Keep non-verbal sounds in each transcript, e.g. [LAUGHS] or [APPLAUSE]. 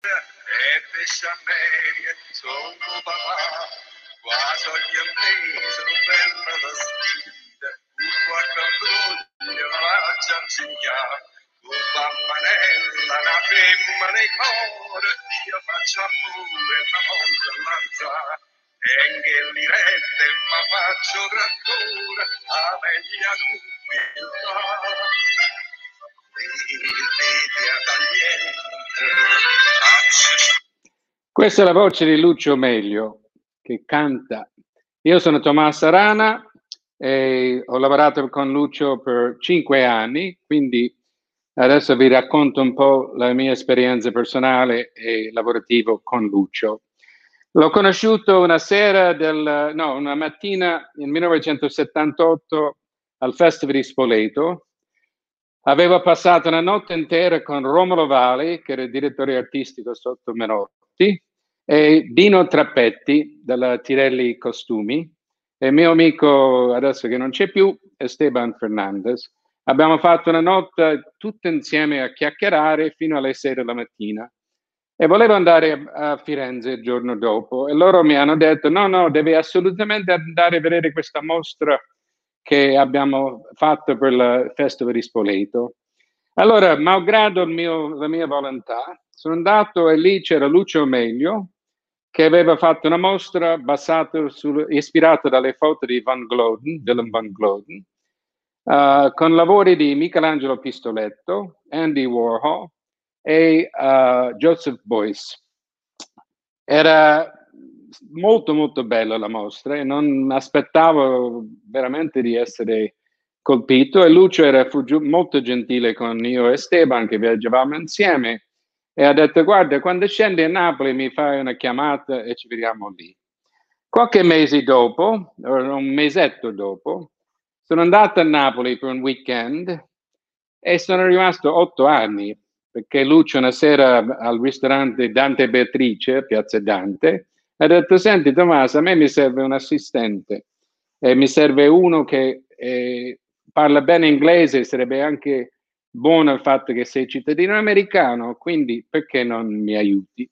e besciamelle sono papà quasi ogni mese un bella vestita un qualche brugno la insegnare un bambanella una femmina in cuore io faccio amore una molla lanzare e che li rette ma faccio trattura a meglio umiltà Questa è la voce di Lucio Meglio che canta. Io sono Tommaso Arana e ho lavorato con Lucio per cinque anni, quindi adesso vi racconto un po' la mia esperienza personale e lavorativa con Lucio. L'ho conosciuto una sera del, no, una mattina nel 1978 al Festival di Spoleto Aveva passato una notte intera con Romolo Vali, che era il direttore artistico sotto Menotti, e Dino Trappetti della Tirelli Costumi e mio amico, adesso che non c'è più, Esteban Fernandez. Abbiamo fatto una notte tutti insieme a chiacchierare fino alle 6 della mattina e volevo andare a Firenze il giorno dopo e loro mi hanno detto no, no, devi assolutamente andare a vedere questa mostra che abbiamo fatto per il Festival di Spoleto. Allora, malgrado mio, la mia volontà, sono andato e lì c'era Lucio Meglio, che aveva fatto una mostra sul, ispirata dalle foto di Van Gloden, Dylan Van Gloden, uh, con lavori di Michelangelo Pistoletto, Andy Warhol e uh, Joseph Boyce. Era molto molto bella la mostra e non aspettavo veramente di essere colpito e Lucio era molto gentile con io e Esteban che viaggiavamo insieme e ha detto guarda quando scendi a Napoli mi fai una chiamata e ci vediamo lì. Qualche mese dopo, un mesetto dopo, sono andato a Napoli per un weekend e sono rimasto otto anni perché Lucio una sera al ristorante Dante Beatrice, Piazza Dante, ha detto, senti Tommaso, a me mi serve un assistente, e mi serve uno che eh, parla bene inglese, sarebbe anche buono il fatto che sei cittadino americano, quindi perché non mi aiuti?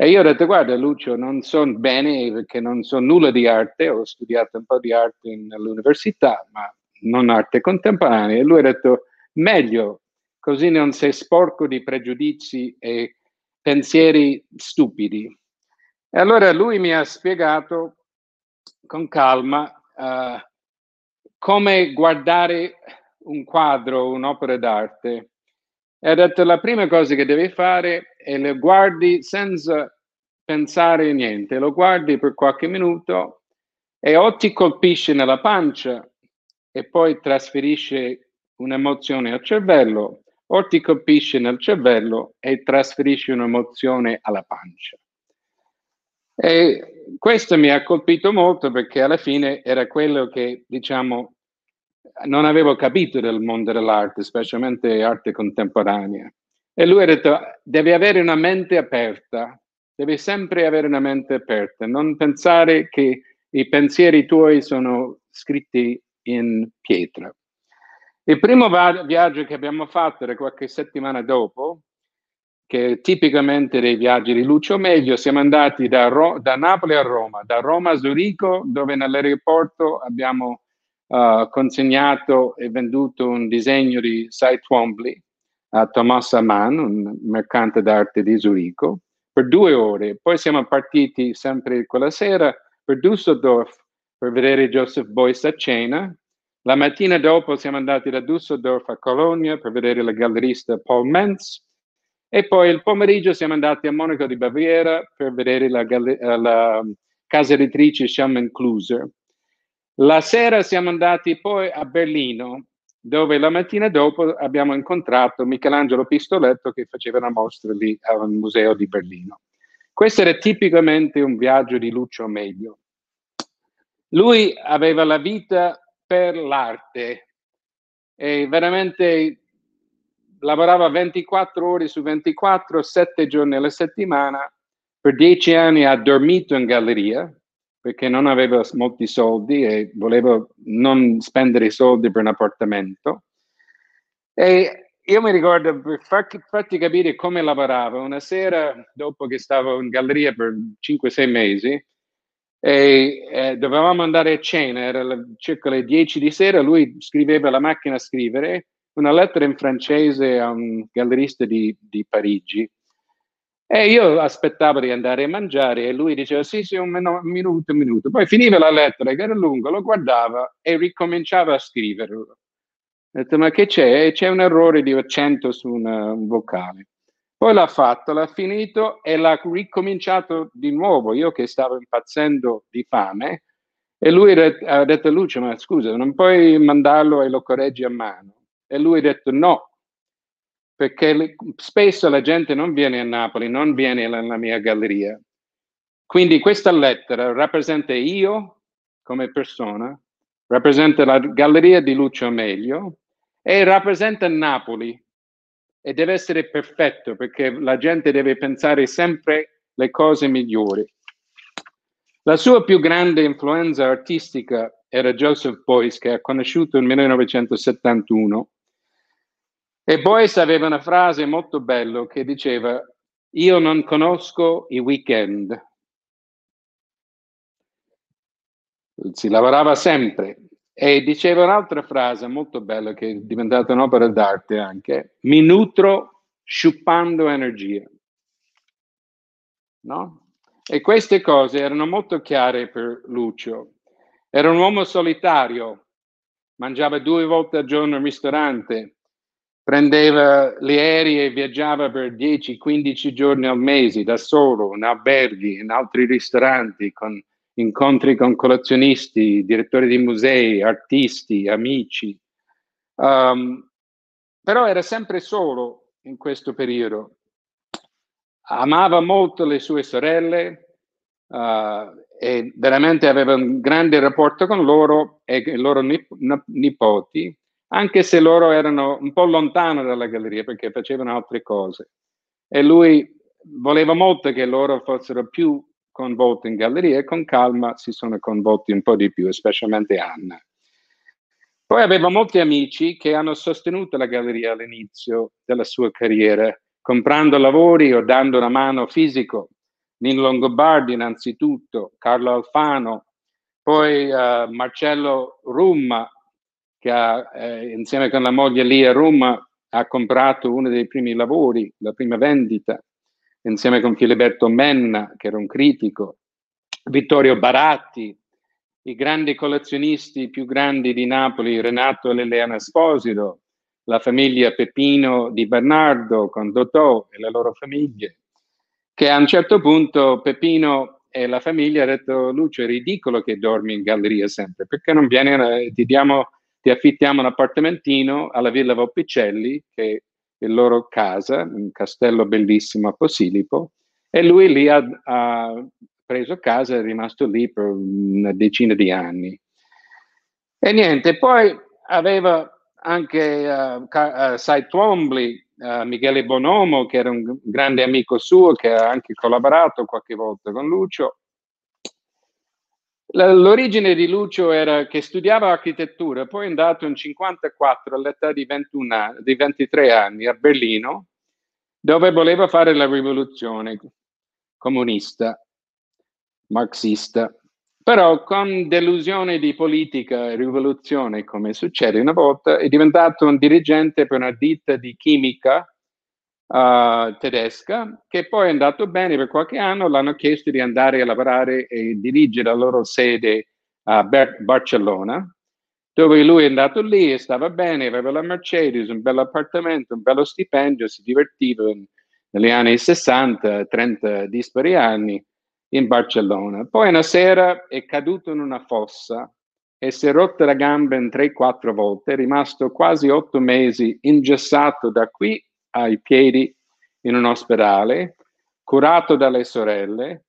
E io ho detto, guarda Lucio, non so bene perché non so nulla di arte, ho studiato un po' di arte all'università, ma non arte contemporanea. E lui ha detto, meglio, così non sei sporco di pregiudizi e pensieri stupidi. E allora lui mi ha spiegato con calma uh, come guardare un quadro, un'opera d'arte. E ha detto la prima cosa che devi fare è lo guardi senza pensare niente, lo guardi per qualche minuto e o ti colpisce nella pancia e poi trasferisce un'emozione al cervello o ti colpisce nel cervello e trasferisce un'emozione alla pancia. E questo mi ha colpito molto perché alla fine era quello che, diciamo, non avevo capito del mondo dell'arte, specialmente arte contemporanea. E lui ha detto, devi avere una mente aperta, devi sempre avere una mente aperta, non pensare che i pensieri tuoi sono scritti in pietra. Il primo viaggio che abbiamo fatto era qualche settimana dopo, che tipicamente dei viaggi di Lucio Meglio, siamo andati da, Ro- da Napoli a Roma, da Roma a Zurigo, dove nell'aeroporto abbiamo uh, consegnato e venduto un disegno di Cy Twombly a Thomas Mann, un mercante d'arte di Zurigo, per due ore. Poi siamo partiti sempre quella sera per Düsseldorf per vedere Joseph Boyce a cena. La mattina dopo siamo andati da Düsseldorf a Colonia per vedere la gallerista Paul Mentz e poi il pomeriggio siamo andati a Monaco di Baviera per vedere la, eh, la casa editrice Schaman Kluser. La sera siamo andati poi a Berlino, dove la mattina dopo abbiamo incontrato Michelangelo Pistoletto che faceva una mostra lì al museo di Berlino. Questo era tipicamente un viaggio di Lucio Meglio. Lui aveva la vita per l'arte e veramente lavorava 24 ore su 24, 7 giorni alla settimana. Per 10 anni ha dormito in galleria perché non aveva molti soldi e voleva non spendere soldi per un appartamento. E io mi ricordo, per farti, capire come lavoravo, una sera dopo che stavo in galleria per 5-6 mesi, e eh, dovevamo andare a cena, era circa le 10 di sera, lui scriveva alla macchina a scrivere una lettera in francese a un gallerista di, di Parigi. E io aspettavo di andare a mangiare e lui diceva sì, sì, un, minuto, un minuto. Poi finiva la lettera, che era lunga, lo guardava e ricominciava a scriverlo. Ho detto, ma che c'è? C'è un errore di accento su una, un vocale. Poi l'ha fatto, l'ha finito e l'ha ricominciato di nuovo. Io che stavo impazzendo di fame e lui ha detto a Lucio, ma scusa, non puoi mandarlo e lo correggi a mano? E lui ha detto no, perché le, spesso la gente non viene a Napoli, non viene alla mia galleria. Quindi questa lettera rappresenta io come persona, rappresenta la galleria di Lucio Amelio e rappresenta Napoli e deve essere perfetto perché la gente deve pensare sempre le cose migliori. La sua più grande influenza artistica era Joseph Beuys, che ha conosciuto nel 1971. E Beuys aveva una frase molto bella che diceva, io non conosco i weekend. Si lavorava sempre, e diceva un'altra frase molto bella che è diventata un'opera d'arte anche, mi nutro sciupando energia. No? E queste cose erano molto chiare per Lucio. Era un uomo solitario, mangiava due volte al giorno al ristorante, prendeva gli aerei e viaggiava per 10-15 giorni al mese da solo, in alberghi, in altri ristoranti, con incontri con collezionisti, direttori di musei, artisti, amici. Um, però era sempre solo in questo periodo. Amava molto le sue sorelle uh, e veramente aveva un grande rapporto con loro e i loro nip- nipoti, anche se loro erano un po' lontano dalla galleria perché facevano altre cose. E lui voleva molto che loro fossero più coinvolti in galleria e con calma si sono coinvolti un po' di più, specialmente Anna. Poi aveva molti amici che hanno sostenuto la galleria all'inizio della sua carriera, comprando lavori o dando una mano fisico. Nino Longobardi innanzitutto, Carlo Alfano, poi uh, Marcello Rumma, che ha, eh, insieme con la moglie Lia Rumma ha comprato uno dei primi lavori, la prima vendita insieme con Filiberto Menna, che era un critico, Vittorio Baratti, i grandi collezionisti più grandi di Napoli, Renato e Leleana Esposito, la famiglia Peppino di Bernardo con Dotò e le loro famiglie, che a un certo punto Peppino e la famiglia hanno detto Lucio è ridicolo che dormi in galleria sempre, perché non vieni, eh, ti, diamo, ti affittiamo un appartamentino alla Villa Volpicelli, che il loro casa, un castello bellissimo a Posilipo, e lui lì ha, ha preso casa e è rimasto lì per una decina di anni. E niente, poi aveva anche uh, uh, Cy Twombly, uh, Michele Bonomo, che era un grande amico suo, che ha anche collaborato qualche volta con Lucio, L'origine di Lucio era che studiava architettura, poi è andato in 54 all'età di, 21 anni, di 23 anni a Berlino, dove voleva fare la rivoluzione comunista, marxista, però con delusione di politica e rivoluzione, come succede una volta, è diventato un dirigente per una ditta di chimica uh, tedesca, che poi è andato bene per qualche anno, l'hanno chiesto di andare a lavorare e dirigere la loro sede a Ber- Barcellona, dove lui è andato lì e stava bene, aveva la Mercedes, un bel appartamento, un bello stipendio, si divertiva negli anni 60, 30 dispari anni in Barcellona. Poi una sera è caduto in una fossa e si è rotta la gamba in 3-4 volte, è rimasto quasi 8 mesi ingessato da qui ai piedi in un ospedale, curato dalle sorelle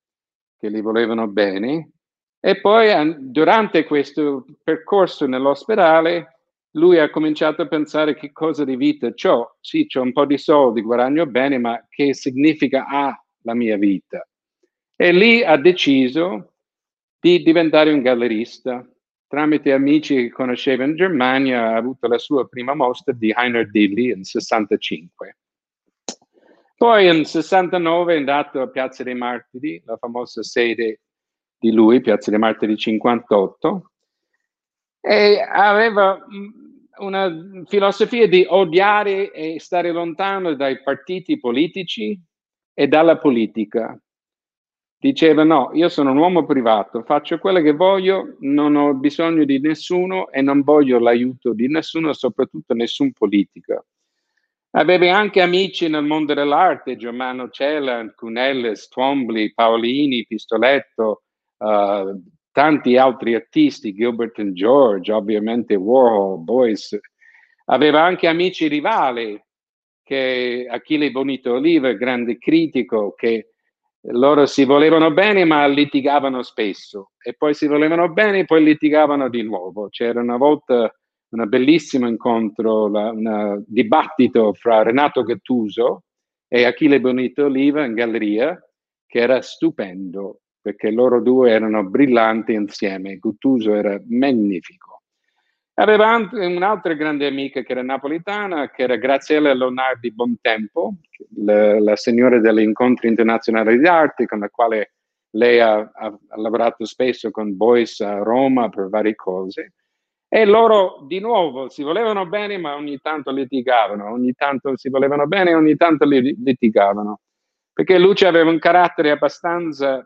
che gli volevano bene, e poi durante questo percorso nell'ospedale lui ha cominciato a pensare che cosa di vita ho. Sì, ho un po' di soldi, guadagno bene, ma che significa ha ah, la mia vita? E lì ha deciso di diventare un gallerista tramite amici che conosceva in Germania, ha avuto la sua prima mostra di Heiner Dilly in 65. Poi nel 69 è andato a Piazza dei Martiri, la famosa sede di lui, Piazza dei Martiri 58, e aveva una filosofia di odiare e stare lontano dai partiti politici e dalla politica diceva no, io sono un uomo privato, faccio quello che voglio, non ho bisogno di nessuno e non voglio l'aiuto di nessuno, soprattutto nessun politico. Aveva anche amici nel mondo dell'arte, Germano Cella, Cunelles, Twombly, Paolini, Pistoletto, uh, tanti altri artisti, Gilbert and George, ovviamente Warhol, Boyce. Aveva anche amici rivali, che Achille Bonito Oliva, grande critico, che loro si volevano bene ma litigavano spesso e poi si volevano bene e poi litigavano di nuovo. C'era una volta un bellissimo incontro, un dibattito fra Renato Gattuso e Achille Bonito Oliva in galleria che era stupendo perché loro due erano brillanti insieme. Gattuso era magnifico. Aveva un'altra grande amica che era napolitana, che era Graziella Leonardi Bontempo, la, la signora degli incontri internazionali di arte, con la quale lei ha, ha, ha lavorato spesso con Boyce a Roma per varie cose. E loro di nuovo si volevano bene, ma ogni tanto litigavano, ogni tanto si volevano bene, ogni tanto litigavano. Perché Luce aveva un carattere abbastanza,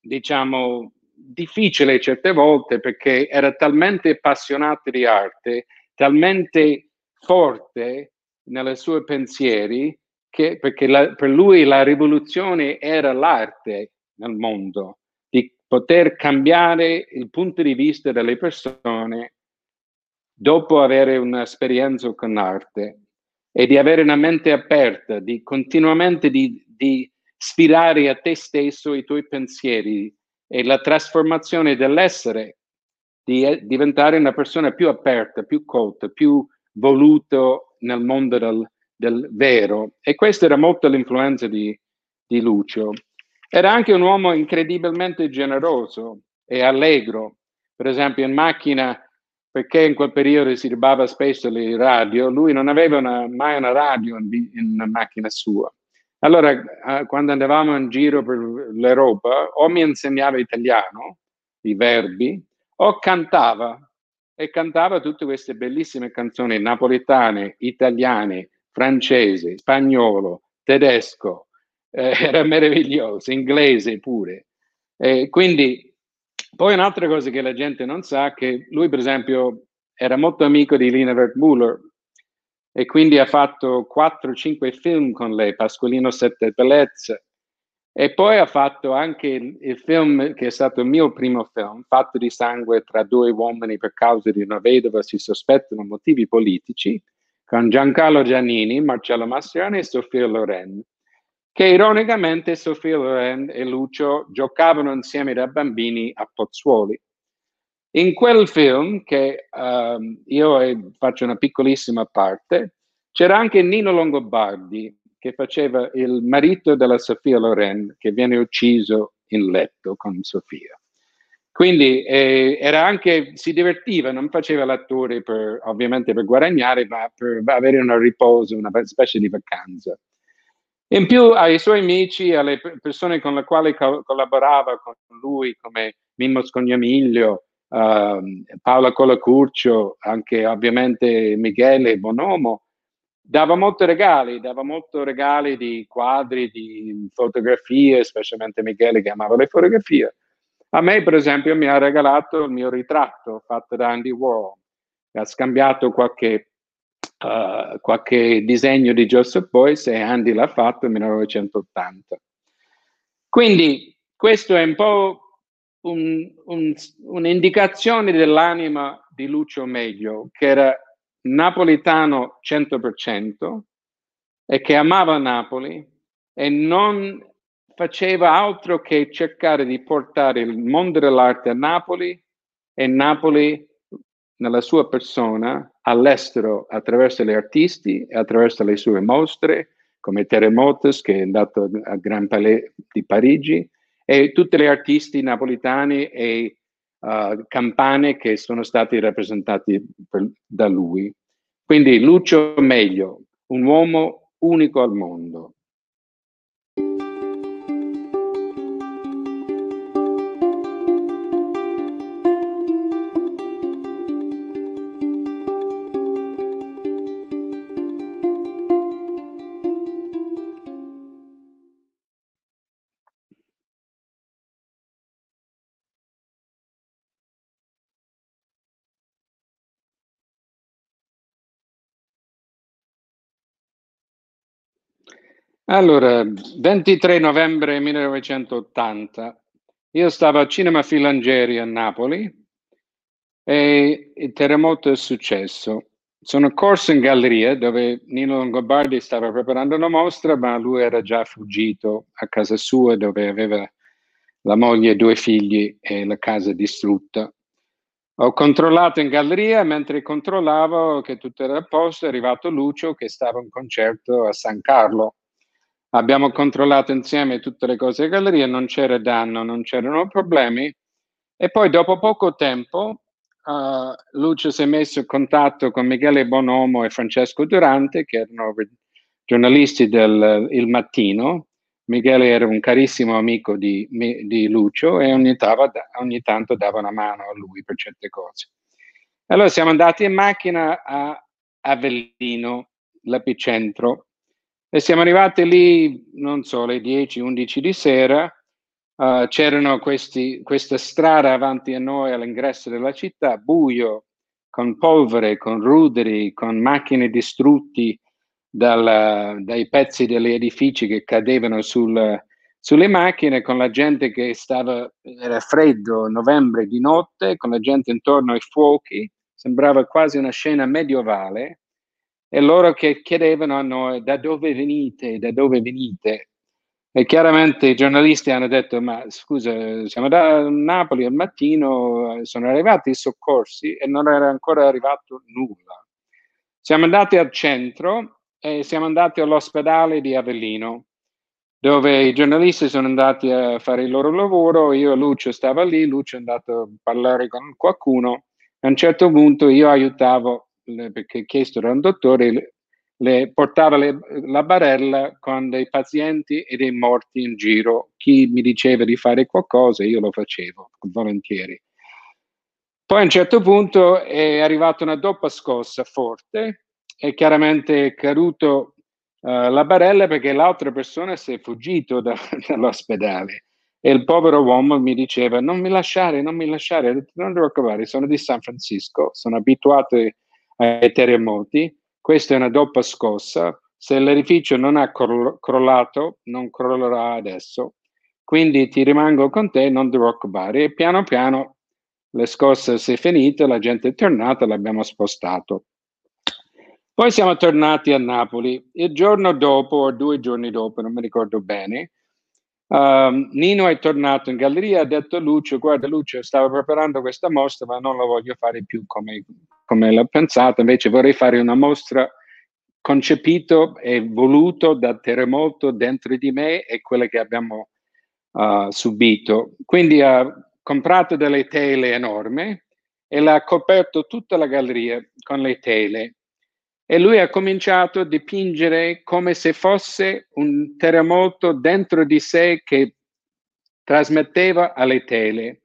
diciamo, difficile certe volte perché era talmente appassionato di arte, talmente forte nei suoi pensieri, che, perché la, per lui la rivoluzione era l'arte nel mondo, di poter cambiare il punto di vista delle persone dopo avere un'esperienza con l'arte e di avere una mente aperta, di continuamente di, di ispirare a te stesso i tuoi pensieri, e la trasformazione dell'essere di diventare una persona più aperta, più colta, più voluto nel mondo del, del vero. E questa era molto l'influenza di, di Lucio. Era anche un uomo incredibilmente generoso e allegro. Per esempio in macchina, perché in quel periodo si rubava spesso le radio, lui non aveva una, mai una radio in, in macchina sua. Allora, eh, quando andavamo in giro per l'Europa, o mi insegnava italiano, i verbi, o cantava, e cantava tutte queste bellissime canzoni napoletane, italiane, francese, spagnolo, tedesco, eh, [LAUGHS] era meraviglioso, inglese pure. E quindi, poi un'altra cosa che la gente non sa, che lui per esempio era molto amico di Lina Wertmüller, e quindi ha fatto 4-5 film con lei, Pasqualino Sette Bellezze, e poi ha fatto anche il, il, film che è stato il mio primo film, Fatto di sangue tra due uomini per causa di una vedova si sospettano motivi politici, con Giancarlo Giannini, Marcello Mastroianni e Sofia Loren, che ironicamente Sofia Loren e Lucio giocavano insieme da bambini a Pozzuoli. In quel film, che uh, io faccio una piccolissima parte, c'era anche Nino Longobardi, che faceva il marito della Sofia Loren, che viene ucciso in letto con Sofia. Quindi eh, era anche, si divertiva, non faceva l'attore per, ovviamente per guadagnare, ma per avere un riposo, una specie di vacanza. In più ai suoi amici, alle persone con le quali co- collaborava con lui, come Mimmo Scognamiglio, uh, Paola Colacurcio, anche ovviamente Michele Bonomo, dava molti regali, dava molti regali di quadri, di fotografie, specialmente Michele che amava le fotografie. A me, per esempio, mi ha regalato il mio ritratto fatto da Andy Warhol, ha scambiato qualche, uh, qualche disegno di Joseph Boyce e Andy l'ha fatto nel 1980. Quindi questo è un po' un, un, un'indicazione dell'anima di Lucio Meglio, che era napolitano 100% e che amava Napoli e non faceva altro che cercare di portare il mondo dell'arte a Napoli e Napoli nella sua persona all'estero attraverso gli artisti e attraverso le sue mostre come Terremotos che è andato al Grand Palais di Parigi e tutti gli artisti napolitani e uh, campane che sono stati rappresentati per, da lui. Quindi Lucio Meglio, un uomo unico al mondo. Allora, 23 novembre 1980, io stavo al Cinema Filangieri a Napoli e il terremoto è successo. Sono corso in galleria dove Nino Longobardi stava preparando una mostra, ma lui era già fuggito a casa sua dove aveva la moglie e due figli e la casa distrutta. Ho controllato in galleria, mentre controllavo che tutto era a posto, è arrivato Lucio che stava in concerto a San Carlo Abbiamo controllato insieme tutte le cose in galleria, non c'era danno, non c'erano problemi. E poi dopo poco tempo uh, Lucio si è messo in contatto con Michele Bonomo e Francesco Durante, che erano giornalisti del Il Mattino. Michele era un carissimo amico di, di Lucio e ogni, tava, ogni tanto dava una mano a lui per certe cose. Allora siamo andati in macchina a Avellino, l'epicentro, e siamo arrivati lì, non so, alle 10, 11 di sera. Uh, c'erano questi, questa strada avanti a noi all'ingresso della città, buio, con polvere, con ruderi, con macchine distrutte dai pezzi degli edifici che cadevano sul, sulle macchine, con la gente che stava, era freddo, novembre di notte, con la gente intorno ai fuochi, sembrava quasi una scena medievale e loro che chiedevano a noi da dove venite, da dove venite. E chiaramente i giornalisti hanno detto, ma scusa, siamo da Napoli al mattino, sono arrivati i soccorsi e non era ancora arrivato nulla. Siamo andati al centro e siamo andati all'ospedale di Avellino, dove i giornalisti sono andati a fare il loro lavoro, io e Lucio stavo lì, Lucio è andato a parlare con qualcuno, a un certo punto io aiutavo perché chiesto da un dottore, le, portava le, la barella con dei pazienti e dei morti in giro. Chi mi diceva di fare qualcosa, io lo facevo volentieri. Poi a un certo punto è arrivata una doppia scossa forte e chiaramente è caduto uh, la barella perché l'altra persona si è fuggito da, [LAUGHS] dall'ospedale. E il povero uomo mi diceva: Non mi lasciare, non mi lasciare. non preoccupare, sono di San Francisco, sono abituato ai terremoti. Questa è una doppia scossa. Se l'edificio non ha crollato, non crollerà adesso. Quindi ti rimango con te, non ti preoccupare. E piano piano le scosse si è finita, la gente è tornata, l'abbiamo spostato. Poi siamo tornati a Napoli. Il giorno dopo, o due giorni dopo, non mi ricordo bene, Uh, Nino è tornato in galleria e ha detto a Lucio, guarda Lucio, stavo preparando questa mostra ma non la voglio fare più come, come l'ho pensata, invece vorrei fare una mostra concepito e voluto da terremoto dentro di me e quelle che abbiamo uh, subito. Quindi ha comprato delle tele enormi e l'ha coperto tutta la galleria con le tele e lui ha cominciato a dipingere come se fosse un terremoto dentro di sé che trasmetteva alle tele.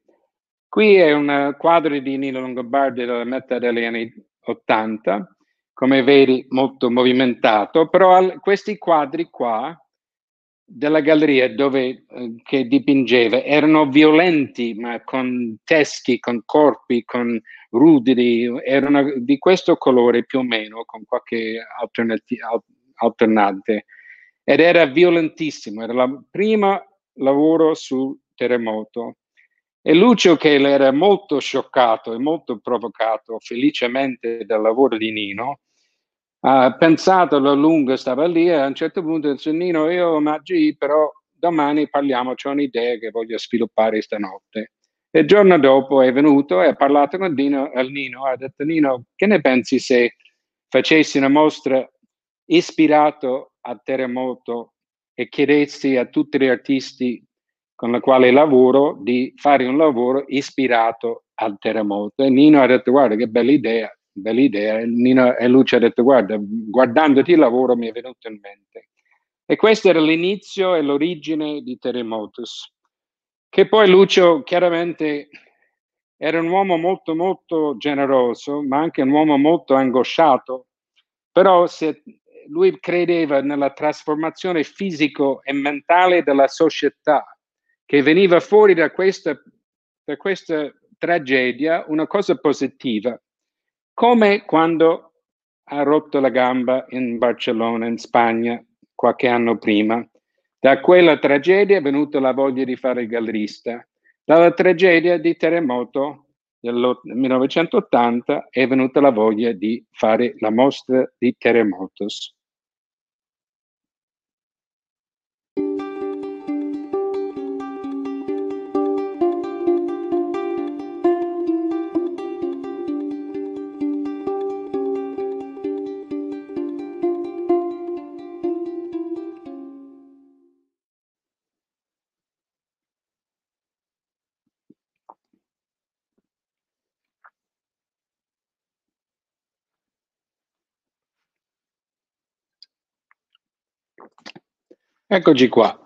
Qui è un quadro di Nino Longobardi della metà degli anni 80, come vedi molto movimentato, però questi quadri qua della galleria dove eh, che dipingeva erano violenti, ma con teschi, con corpi, con ruderi, erano di questo colore più o meno, con qualche alternante. Ed era violentissimo, era il primo lavoro sul terremoto. E Lucio, che era molto scioccato e molto provocato felicemente dal lavoro di Nino, ha pensato a lungo, stava lì e a un certo punto dice Nino, io Maggi, però domani parliamo, c'è un'idea che voglio sviluppare stanotte. E il giorno dopo è venuto e ha parlato con Dino, al Nino, ha detto Nino, che ne pensi se facessi una mostra ispirato al terremoto e chiedessi a tutti gli artisti con la quale lavoro di fare un lavoro ispirato al terremoto. E Nino ha detto, guarda che bella idea, bella idea. E, Nino, e Lucio ha detto, guarda, guardandoti il lavoro mi è venuto in mente. E questo era l'inizio e l'origine di Terremotus, che poi Lucio chiaramente era un uomo molto molto generoso, ma anche un uomo molto angosciato, però se lui credeva nella trasformazione fisico e mentale della società che veniva fuori da questa, da questa tragedia una cosa positiva, come quando ha rotto la gamba in Barcellona, in Spagna, qualche anno prima. Da quella tragedia è venuta la voglia di fare il gallerista. Dalla tragedia di terremoto del 1980 è venuta la voglia di fare la mostra di terremotos. Eccoci qua.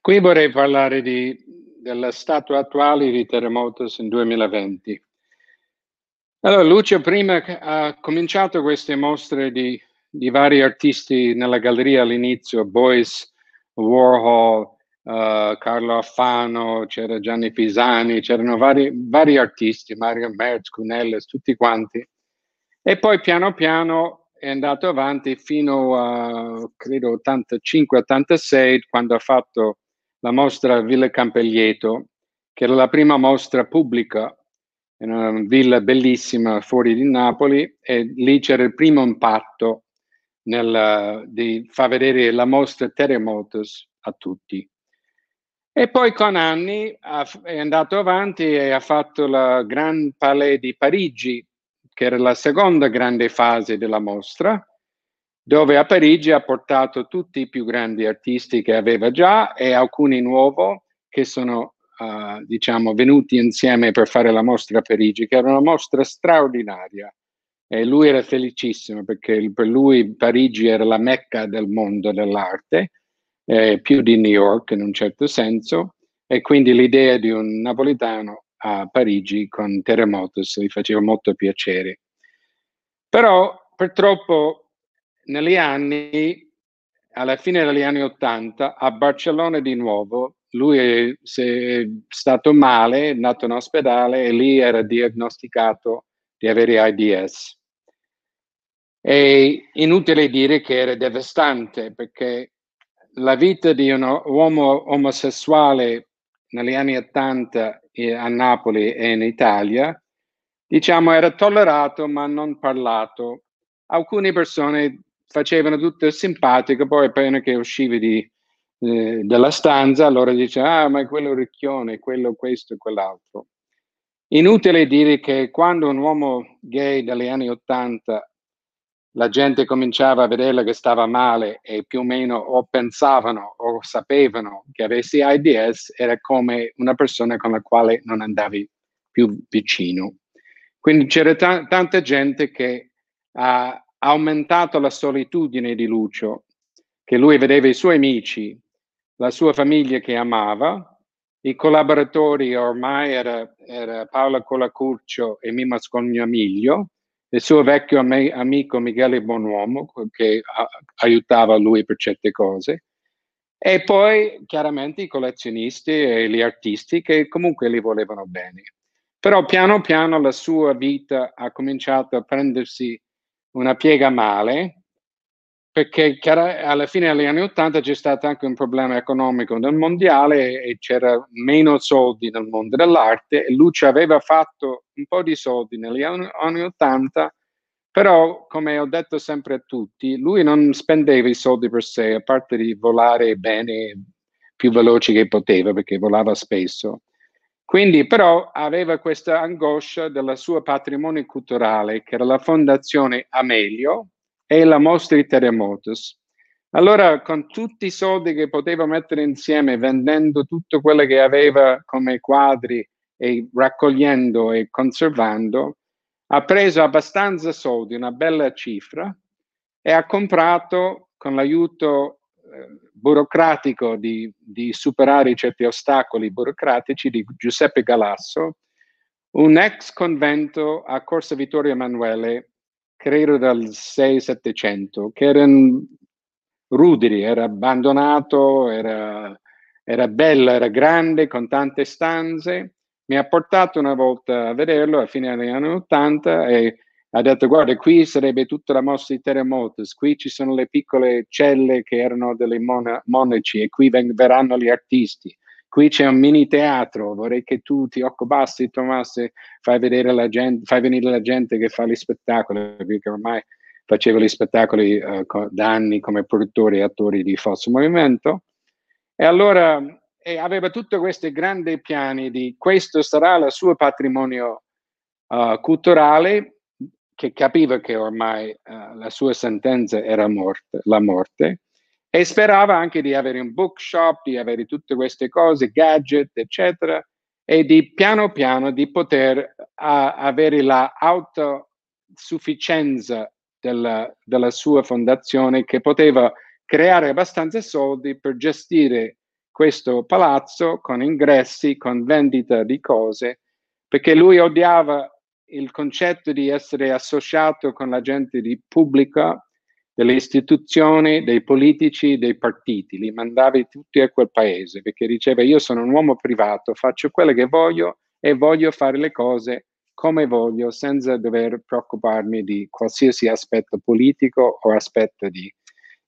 Qui vorrei parlare di, dello stato attuale di Terremotos in 2020. Allora, Lucio prima ha cominciato queste mostre di, di vari artisti nella galleria all'inizio, Boyce, Warhol, uh, Carlo Affano, c'era Gianni Pisani, c'erano vari, vari artisti, Mario Merz, Cunelles, tutti quanti. E poi piano piano è andato avanti fino a, credo, 85-86, quando ha fatto la mostra Villa Campeglieto, che era la prima mostra pubblica, in una villa bellissima fuori di Napoli, e lì c'era il primo impatto nel, di far vedere la mostra Terremotos a tutti. E poi con anni è andato avanti e ha fatto la Grand Palais di Parigi, che era la seconda grande fase della mostra, dove a Parigi ha portato tutti i più grandi artisti che aveva già e alcuni nuovi che sono, uh, diciamo, venuti insieme per fare la mostra a Parigi, che era una mostra straordinaria. E lui era felicissimo perché per lui Parigi era la mecca del mondo dell'arte, eh, più di New York in un certo senso, e quindi l'idea di un napolitano a Parigi con Terremotos, gli faceva molto piacere. Però purtroppo negli anni, alla fine degli anni Ottanta, a Barcellona di nuovo, lui è, è stato male, è nato in ospedale e lì era diagnosticato di avere AIDS. È inutile dire che era devastante perché la vita di un uomo omosessuale negli anni 80 a Napoli e in Italia, diciamo era tollerato ma non parlato. Alcune persone facevano tutto simpatico, poi appena che uscivi di, eh, dalla stanza, allora dicevano, ah, ma è quello ricchione, quello questo e quell'altro. Inutile dire che quando un uomo gay dagli anni 80 la gente cominciava a vederla che stava male e più o meno o pensavano o sapevano che avessi AIDS, era come una persona con la quale non andavi più vicino. Quindi c'era t- tanta gente che ha aumentato la solitudine di Lucio, che lui vedeva i suoi amici, la sua famiglia che amava, i collaboratori ormai era, era Paola Colacurcio e Mima Scognamiglio, il suo vecchio am- amico Michele Bonuomo, che a- aiutava lui per certe cose, e poi chiaramente i collezionisti e gli artisti che comunque li volevano bene. Però piano piano la sua vita ha cominciato a prendersi una piega male perché alla fine degli anni Ottanta c'è stato anche un problema economico nel mondiale e c'era meno soldi nel mondo dell'arte e Lucio aveva fatto un po' di soldi negli anni Ottanta, però come ho detto sempre a tutti, lui non spendeva i soldi per sé, a parte di volare bene, più veloce che poteva perché volava spesso. Quindi però aveva questa angoscia del suo patrimonio culturale, che era la Fondazione Amelio, e la mostra di Terremotos. Allora, con tutti i soldi che poteva mettere insieme, vendendo tutto quello che aveva come quadri e raccogliendo e conservando, ha preso abbastanza soldi, una bella cifra, e ha comprato con l'aiuto eh, burocratico di, di, superare certi ostacoli burocratici di Giuseppe Galasso, un ex convento a Corsa Vittorio Emanuele, credo dal 6-700, che era ruderi, era abbandonato, era, era bello, era grande, con tante stanze. Mi ha portato una volta a vederlo a fine degli anni 80 e ha detto guarda qui sarebbe tutta la mossa di terremotos, qui ci sono le piccole celle che erano delle mona- monaci e qui ven- verranno gli artisti, qui c'è un mini teatro, vorrei che tu ti occupassi Tommaso, fai, vedere la gente, fai venire la gente che fa gli spettacoli, perché ormai facevo gli spettacoli co- da anni come produttore e attori di Falso Movimento. E allora e aveva tutti questi grandi piani di questo sarà il suo patrimonio uh, culturale che capiva che ormai uh, la sua sentenza era morte, la morte e sperava anche di avere un bookshop, di avere tutte queste cose, gadget, eccetera, e di piano piano di poter uh, avere la autosufficienza della, della sua fondazione che poteva creare abbastanza soldi per gestire questo palazzo con ingressi, con vendita di cose, perché lui odiava il concetto di essere associato con la gente di pubblica, delle istituzioni, dei politici, dei partiti, li mandavi tutti a quel paese perché diceva io sono un uomo privato, faccio quello che voglio e voglio fare le cose come voglio senza dover preoccuparmi di qualsiasi aspetto politico o aspetto di,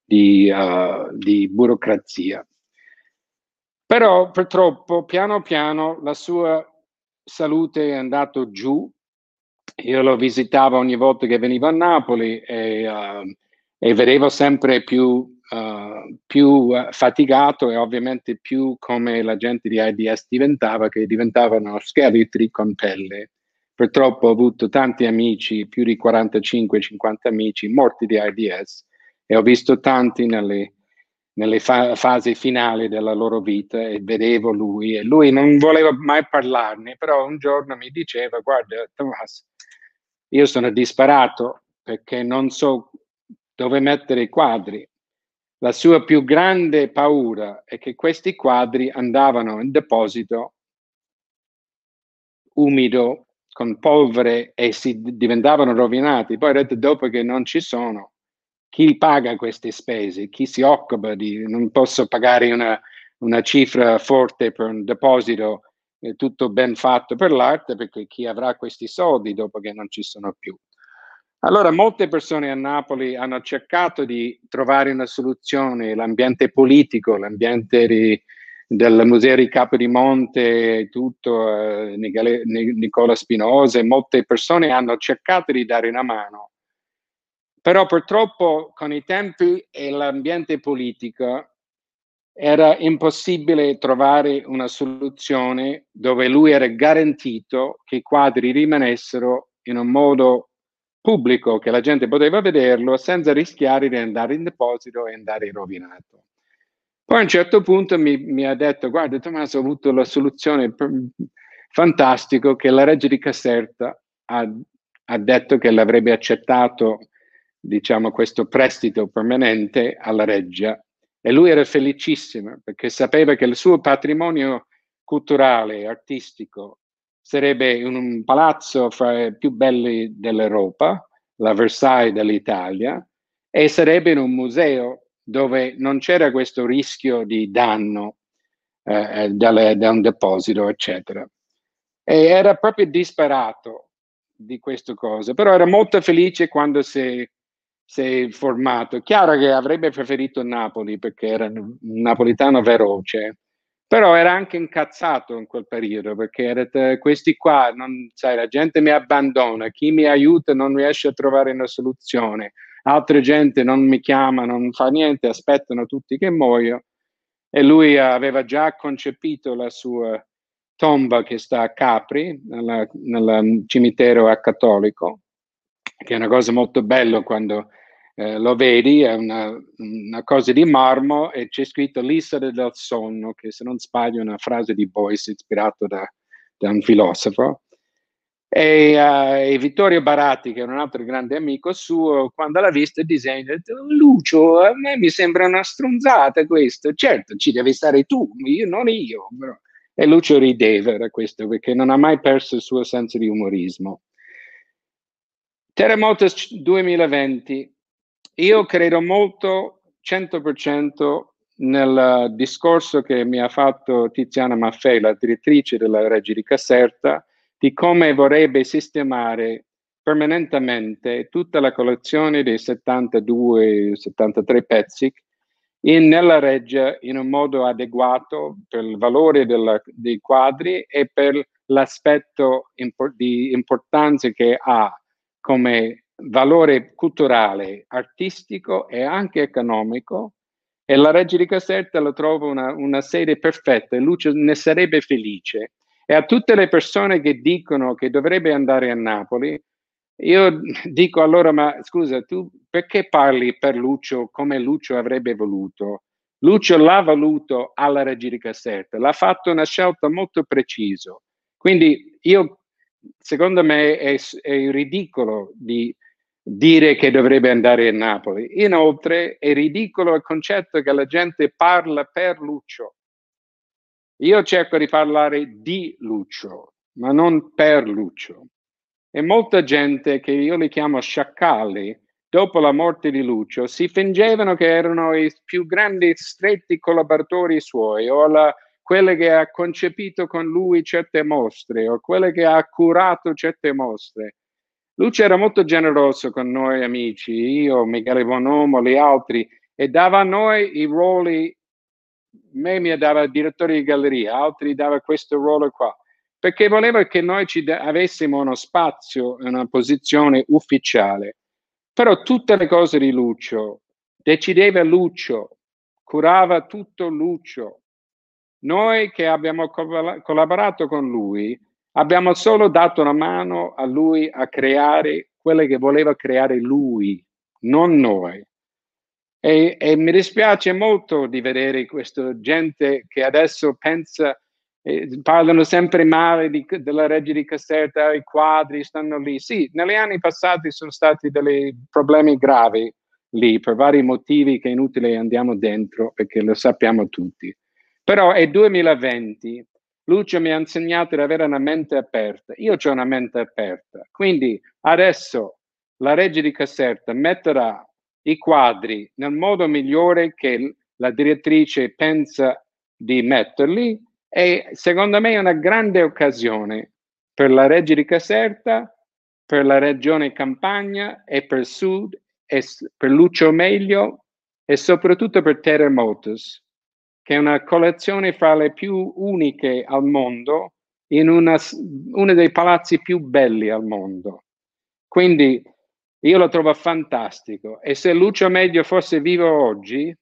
di, uh, di burocrazia. Però purtroppo piano piano la sua salute è andata giù io lo visitavo ogni volta che venivo a Napoli e, uh, e vedevo sempre più, uh, più uh, faticato e ovviamente più come la gente di AIDS diventava, che diventavano scheletri con pelle. Purtroppo ho avuto tanti amici, più di 45-50 amici morti di AIDS e ho visto tanti nelle, nelle fa- fasi finali della loro vita e vedevo lui e lui non voleva mai parlarne, però un giorno mi diceva, guarda Tommaso, io sono disperato perché non so dove mettere i quadri. La sua più grande paura è che questi quadri andavano in deposito umido con polvere e si diventavano rovinati. Poi detto dopo che non ci sono, chi paga queste spese? Chi si occupa di... Non posso pagare una, una cifra forte per un deposito è tutto ben fatto per l'arte perché chi avrà questi soldi dopo che non ci sono più. Allora molte persone a Napoli hanno cercato di trovare una soluzione, l'ambiente politico, l'ambiente di, del Museo di Capodimonte, tutto, eh, Nicola Spinosa, molte persone hanno cercato di dare una mano. Però purtroppo con i tempi e l'ambiente politico era impossibile trovare una soluzione dove lui era garantito che i quadri rimanessero in un modo pubblico, che la gente poteva vederlo senza rischiare di andare in deposito e andare rovinato. Poi a un certo punto mi, mi ha detto, guarda Tommaso, ho avuto la soluzione fantastica che la Reggia di Caserta ha, ha detto che l'avrebbe accettato, diciamo, questo prestito permanente alla Reggia e lui era felicissimo perché sapeva che il suo patrimonio culturale artistico sarebbe un palazzo fra i più belli d'Europa, la Versailles dell'Italia, e sarebbe in un museo dove non c'era questo rischio di danno eh, eh da un deposito, eccetera. E era proprio disperato di queste cose, però era molto felice quando si si è formato. Chiaro che avrebbe preferito Napoli perché era un napolitano veloce, però era anche incazzato in quel periodo perché era, questi qua, non, sai, la gente mi abbandona, chi mi aiuta non riesce a trovare una soluzione, altra gente non mi chiama, non fa niente, aspettano tutti che muoio. E lui aveva già concepito la sua tomba che sta a Capri, nel cimitero a Cattolico, che è una cosa molto bella quando eh, lo vedi, è una, una, cosa di marmo e c'è scritto l'isola del sonno, che se non sbaglio è una frase di Boyce ispirato da, da un filosofo. E, uh, e, Vittorio Baratti, che è un altro grande amico suo, quando l'ha visto disegna, Lucio, a me mi sembra una stronzata questo. Certo, ci devi stare tu, io non io. Però. E Lucio rideva da questo, perché non ha mai perso il suo senso di umorismo. Terremoto 2020. Io credo molto, 100%, nel discorso che mi ha fatto Tiziana Maffei, la direttrice della Reggi di Caserta, di come vorrebbe sistemare permanentemente tutta la collezione dei 72-73 pezzi in, nella reggia in un modo adeguato per il valore della, dei quadri e per l'aspetto impor- di importanza che ha come valore culturale, artistico e anche economico. E la Reggia di Caserta lo trovo una, una sede perfetta e Lucio ne sarebbe felice e a tutte le persone che dicono che dovrebbe andare a Napoli, io dico allora, ma scusa, tu perché parli per Lucio come Lucio avrebbe voluto? Lucio l'ha voluto alla Regia di Caserta, l'ha fatto una scelta molto precisa. Quindi io, secondo me, è, è ridicolo di dire che dovrebbe andare a Napoli. Inoltre, è ridicolo il concetto che la gente parla per Lucio. Io cerco di parlare di Lucio, ma non per Lucio. E molta gente che io li chiamo sciacalli, dopo la morte di Lucio, si fingevano che erano i più grandi stretti collaboratori suoi, o la, quelle che ha concepito con lui certe mostre, o quelle che ha curato certe mostre. Lucio era molto generoso con noi amici, io, Michele Bonomo, gli altri, e dava a noi i ruoli me mi dava direttore di galleria, altri dava questo ruolo qua, perché voleva che noi ci da- avessimo uno spazio, una posizione ufficiale. Però tutte le cose di Lucio, decideva Lucio, curava tutto Lucio. Noi che abbiamo co- collaborato con lui, abbiamo solo dato una mano a lui a creare quelle che voleva creare lui, non noi. E, e, mi dispiace molto di vedere questa gente che adesso pensa, eh, parlano sempre male di, della Reggia di Caserta, i quadri stanno lì. Sì, negli anni passati sono stati dei problemi gravi lì per vari motivi che è inutile andiamo dentro perché lo sappiamo tutti. Però è 2020, Lucio mi ha insegnato ad avere una mente aperta. Io ho una mente aperta, quindi adesso la Reggia di Caserta metterà i quadri nel modo migliore che la direttrice pensa di metterli e secondo me è una grande occasione per la Regia di Caserta, per la regione Campania e per Sud e per Lucio Meglio e soprattutto per Terremotos, che è una collezione fra le più uniche al mondo in una, uno dei palazzi più belli al mondo. Quindi io lo trovo fantastico e se Lucio Medio fosse vivo oggi,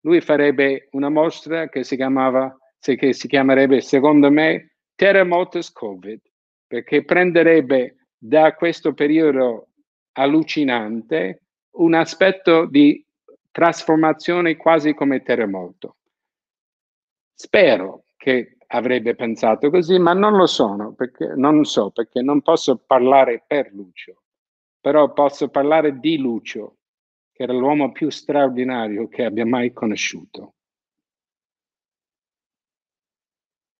lui farebbe una mostra che si, chiamava, che si chiamerebbe, secondo me, Terremotos Covid, perché prenderebbe da questo periodo allucinante un aspetto di trasformazione quasi come terremoto. Spero che avrebbe pensato così, ma non lo sono, perché non so, perché non posso parlare per Lucio però posso parlare di Lucio, che era l'uomo più straordinario che abbia mai conosciuto.